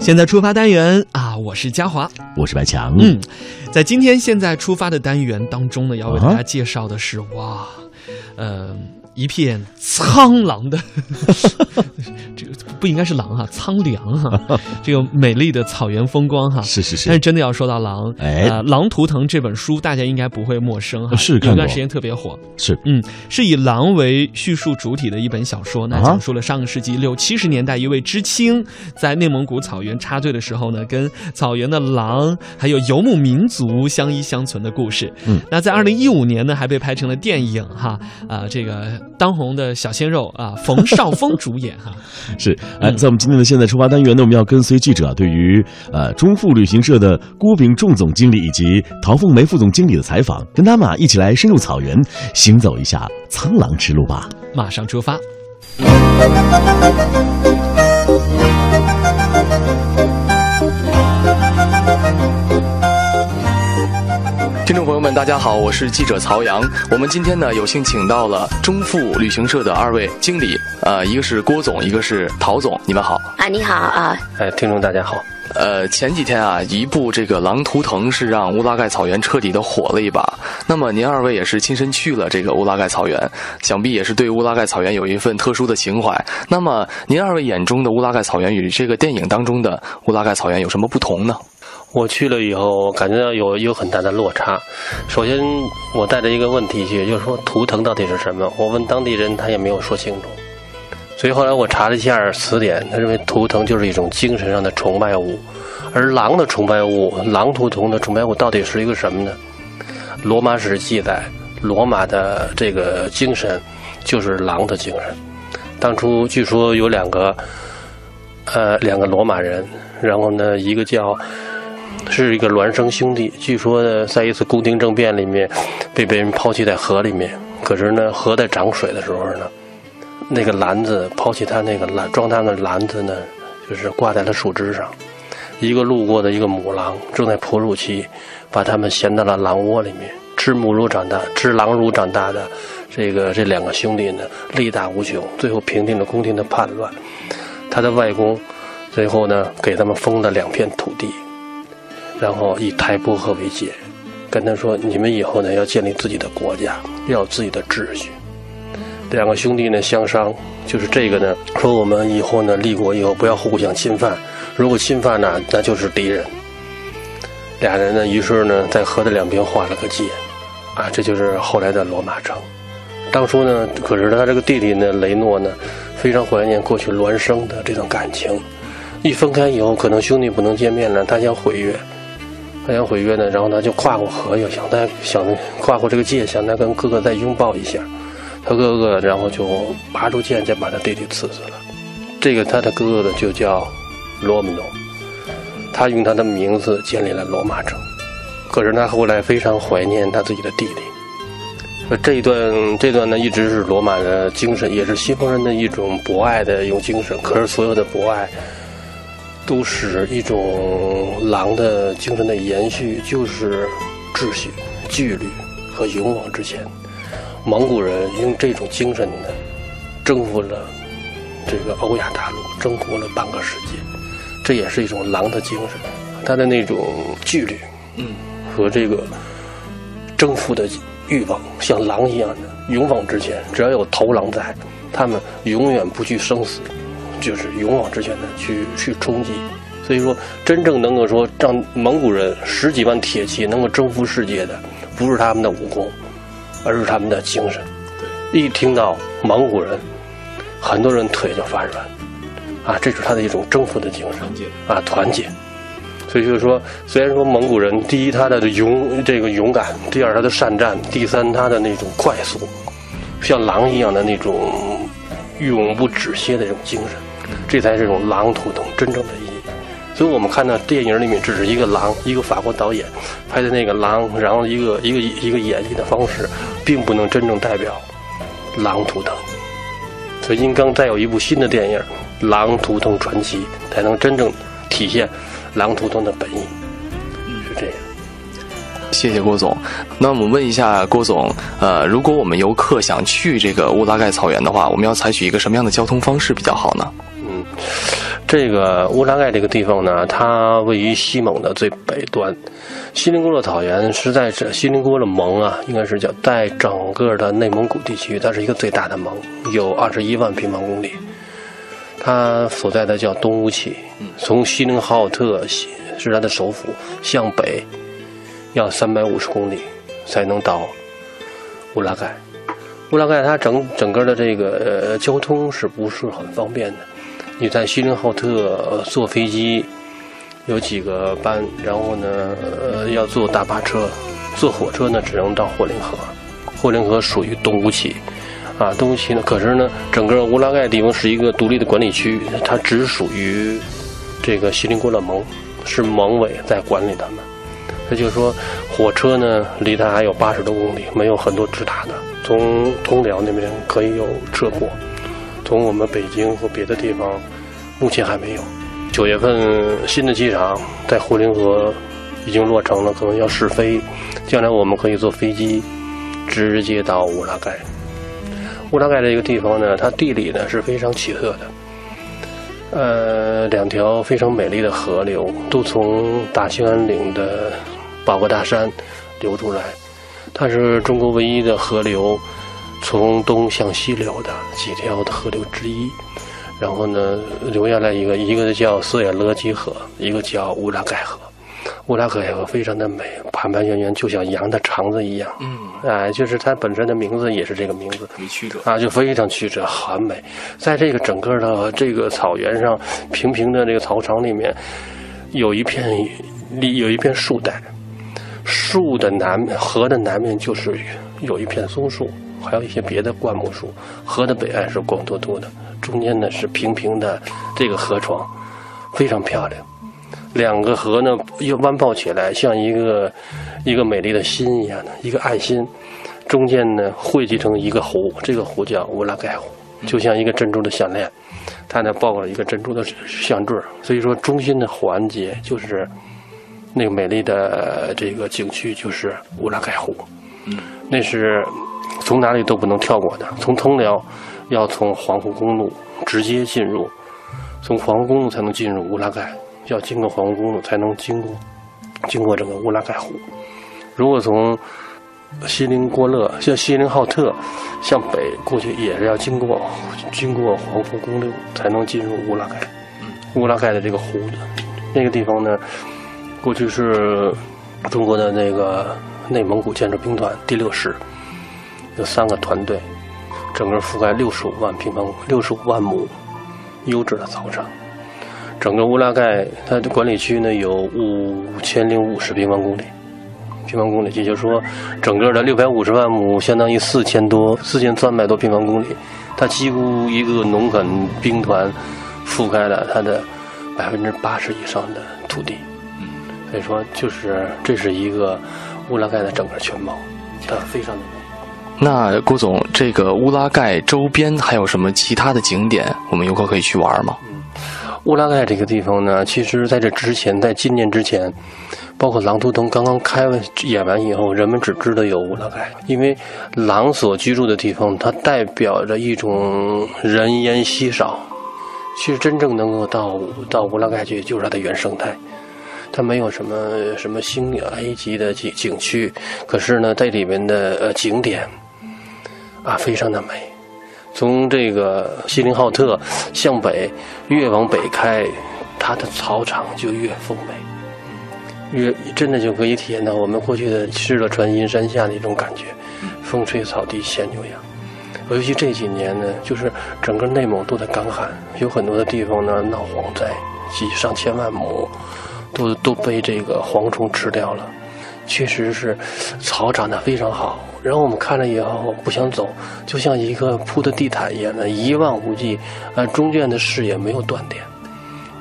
现在出发单元啊，我是嘉华，我是白强。嗯，在今天现在出发的单元当中呢，要为大家介绍的是、哇，呃，一片苍狼的，这个不应该是狼哈、苍凉哈、这个美丽的草原风光哈、是是是。但是，真的要说到狼，哎。呃，《狼图腾》这本书大家应该不会陌生哈，是看过。有段时间特别火。是。嗯，是以狼为叙述主体的一本小说，那啊讲述了上个世纪六七十年代一位知青在内蒙古草原插队的时候呢，跟草原的狼还有游牧民族相依相存的故事。嗯，那在二零一五年呢，还被拍成了电影哈啊、这个当红的小鲜肉啊，冯绍峰主演哈。是。哎，在我们今天的现在出发单元呢，我们要跟随记者对于呃中富旅行社的郭炳仲总经理以及陶凤梅副总经理的采访，跟他们啊一起来深入草原，行走一下苍狼之路吧。马上出发。听众朋友们，大家好，我是记者曹阳。我们今天呢，有幸请到了中富旅行社的二位经理，呃，一个是郭总，一个是陶总，你们好。啊，你好啊，哎，听众大家好。呃，前几天啊，一部这个《狼图腾》是让乌拉盖草原彻底的火了一把。那么您二位也是亲身去了这个乌拉盖草原，想必也是对乌拉盖草原有一份特殊的情怀。那么您二位眼中的乌拉盖草原与这个电影当中的乌拉盖草原有什么不同呢？我去了以后，感觉到有有很大的落差。首先，我带着一个问题去，就是说图腾到底是什么？我问当地人，他也没有说清楚。所以后来我查了一下词典，他认为图腾就是一种精神上的崇拜物，而狼的崇拜物，狼图腾的崇拜物到底是一个什么呢？罗马史记载，罗马的这个精神就是狼的精神。当初据说有两个，呃，两个罗马人，然后呢，一个叫是一个孪生兄弟，据说呢，在一次宫廷政变里面被别人抛弃在河里面，可是呢，河在涨水的时候呢，那个篮子抛弃他那个篮装他的篮子呢，就是挂在了树枝上。一个路过的一个母狼正在哺乳期，把他们衔到了狼窝里面，吃母乳长大、吃狼乳长大的这个这两个兄弟呢，力大无穷，最后平定了宫廷的叛乱。他的外公最后呢，给他们封了两片土地，然后以台伯河为界，跟他说：“你们以后呢，要建立自己的国家，要有自己的秩序。”两个兄弟呢相商，就是这个呢，说我们以后呢立国以后不要互相侵犯，如果侵犯呢，那就是敌人。俩人呢，于是呢在河的两边画了个界，啊，这就是后来的罗马城。当初呢，可是他这个弟弟呢，雷诺呢，非常怀念过去孪生的这段感情。一分开以后，可能兄弟不能见面了，他想毁约，他想毁约呢，然后他就跨过河，又想再想跨过这个界，想再跟哥哥再拥抱一下。他哥哥然后就拔出剑，再把他弟弟刺死了。这个他的哥哥呢，就叫罗姆诺，他用他的名字建立了罗马城。可是他后来非常怀念他自己的弟弟。呃，这一段这段呢，一直是罗马的精神，也是西方人的一种博爱的一种精神。可是所有的博爱，都是一种狼的精神的延续，就是秩序、纪律和勇往直前。蒙古人用这种精神呢，征服了这个欧亚大陆，征服了半个世界。这也是一种狼的精神，他的那种纪律，嗯，和这个征服的欲望，像狼一样的勇往直前。只要有头狼在，他们永远不惧生死，就是勇往直前的去去冲击。所以说，真正能够说让蒙古人十几万铁骑能够征服世界的，不是他们的武功，而是他们的精神。一听到蒙古人，很多人腿就发软，啊，这是他的一种征服的精神，啊，团结。所以就是说，虽然说蒙古人第一他的勇这个勇敢，第二他的善战，第三他的那种快速，像狼一样的那种永不止歇的这种精神，这才是这种狼图腾真正的意义。所以我们看到电影里面只是一个狼，一个法国导演拍的那个狼，然后一个一个一个演绎的方式，并不能真正代表狼图腾。所以应当再有一部新的电影《狼图腾传奇》，才能真正体现狼图腾的本意。是这样。谢谢郭总。那我们问一下郭总，呃，如果我们游客想去这个乌拉盖草原的话，我们要采取一个什么样的交通方式比较好呢？这个乌拉盖这个地方呢，它位于西蒙的最北端。锡林郭勒草原是在这锡林郭勒盟啊，应该是叫在整个的内蒙古地区，它是一个最大的盟，有二十一万平方公里。它所在的叫东乌旗，从锡林浩特是它的首府，向北要三百五十公里才能到乌拉盖。乌拉盖它整整个的这个交通是不是很方便的？你在锡林浩特坐飞机有几个班，然后呢呃要坐大巴车，坐火车呢只能到霍林河。霍林河属于东乌旗。啊，东乌旗呢？可是呢，整个乌拉盖地方是一个独立的管理区，它只属于这个锡林郭勒盟，是盟委在管理他们。也就是说，火车呢离它还有八十多公里，没有很多直达的。从通辽那边可以有车过，从我们北京和别的地方目前还没有。九月份新的机场在呼林河已经落成了，可能要试飞，将来我们可以坐飞机直接到乌拉盖。乌拉盖这个地方呢，它地理呢是非常奇特的。呃，两条非常美丽的河流都从大兴安岭的保国大山流出来，它是中国唯一的河流从东向西流的几条的河流之一。然后呢，留下来一个，一个叫色野勒基河，一个叫乌拉盖河。乌拉盖河非常的美，盘盘圆圆，就像羊的肠子一样。嗯，哎，就是它本身的名字也是这个名字，曲折啊，就非常曲折，很美。在这个整个的这个草原上，平平的这个草场里面，有一片里有一片树带，树的南河的南面就是有一片松树，还有一些别的灌木树。河的北岸是光秃秃的，中间呢是平平的这个河床，非常漂亮。两个河呢又弯抱起来，像一个一个美丽的心一样的一个爱心，中间呢汇集成一个湖，这个湖叫乌拉盖湖，就像一个珍珠的项链，它呢抱了一个珍珠的项坠所以说中心的环节就是那个美丽的这个景区就是乌拉盖湖，那是从哪里都不能跳过的，从通辽要从黄湖公路直接进入，从黄湖公路才能进入乌拉盖。要经过黄河公路才能经过，经过这个乌拉盖湖。如果从锡林郭勒向锡林浩特向北过去，也是要经过经过黄河公路才能进入乌拉盖。乌拉盖的这个湖，那个地方呢，过去是中国的那个内蒙古建设兵团第六师，有三个团队，整个覆盖六十五万平方六十五万亩优质的草场。整个乌拉盖它的管理区呢有五千零五十平方公里，平方公里，也就是说，整个的六百五十万亩相当于四千多四千三百多平方公里，它几乎一个农垦兵团覆盖了它的百分之八十以上的土地，所以说就是这是一个乌拉盖的整个全貌，它非常的美。那郭总，这个乌拉盖周边还有什么其他的景点，我们游客可以去玩吗？乌拉盖这个地方呢，其实在这之前，在今年之前，包括狼图腾刚刚开完演完以后，人们只知道有乌拉盖，因为狼所居住的地方，它代表着一种人烟稀少。其实真正能够到到乌拉盖去，就是它的原生态，它没有什么什么星 A 级的景景区，可是呢，在里面的呃景点啊，非常的美。从这个锡林浩特向北，越往北开，它的草场就越丰美，越真的就可以体验到我们过去的敕勒川阴山下的一种感觉，风吹草低见牛羊。尤其这几年呢，就是整个内蒙都在干旱，有很多的地方呢闹蝗灾，几上千万亩都都被这个蝗虫吃掉了。确实是草长得非常好，然后我们看了以后不想走，就像一个铺的地毯一样的，一望无际。呃，中间的视野没有断点，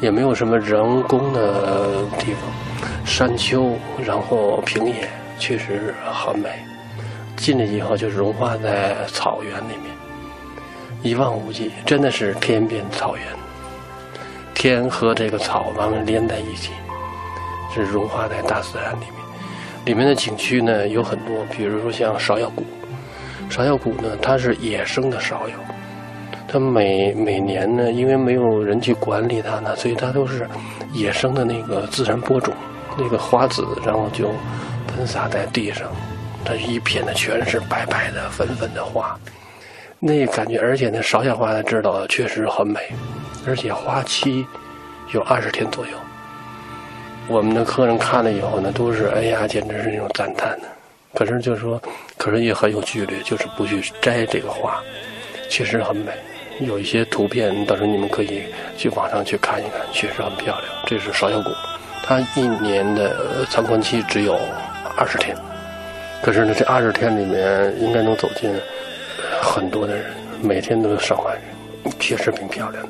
也没有什么人工的地方，山丘，然后平野，确实很美。进去以后就融化在草原里面，一望无际，真的是天边草原，天和这个草完了连在一起，是融化在大自然里面。里面的景区呢有很多，比如说像芍药谷，芍药谷呢它是野生的芍药，它每每年呢，因为没有人去管理它呢，所以它都是野生的那个自然播种，那个花籽，然后就喷洒在地上，它一片的全是白白的、粉粉的花，那感觉，而且那芍药花呢，知道确实很美，而且花期有二十天左右。我们的客人看了以后呢，都是哎呀，简直是那种赞叹的。可是就是说，可是也很有纪律，就是不去摘这个花，确实很美。有一些图片，到时候你们可以去网上去看一看，确实很漂亮。这是芍药谷，它一年的参观期只有二十天，可是呢，这二十天里面应该能走进很多的人，每天都有上万人，确实挺漂亮的。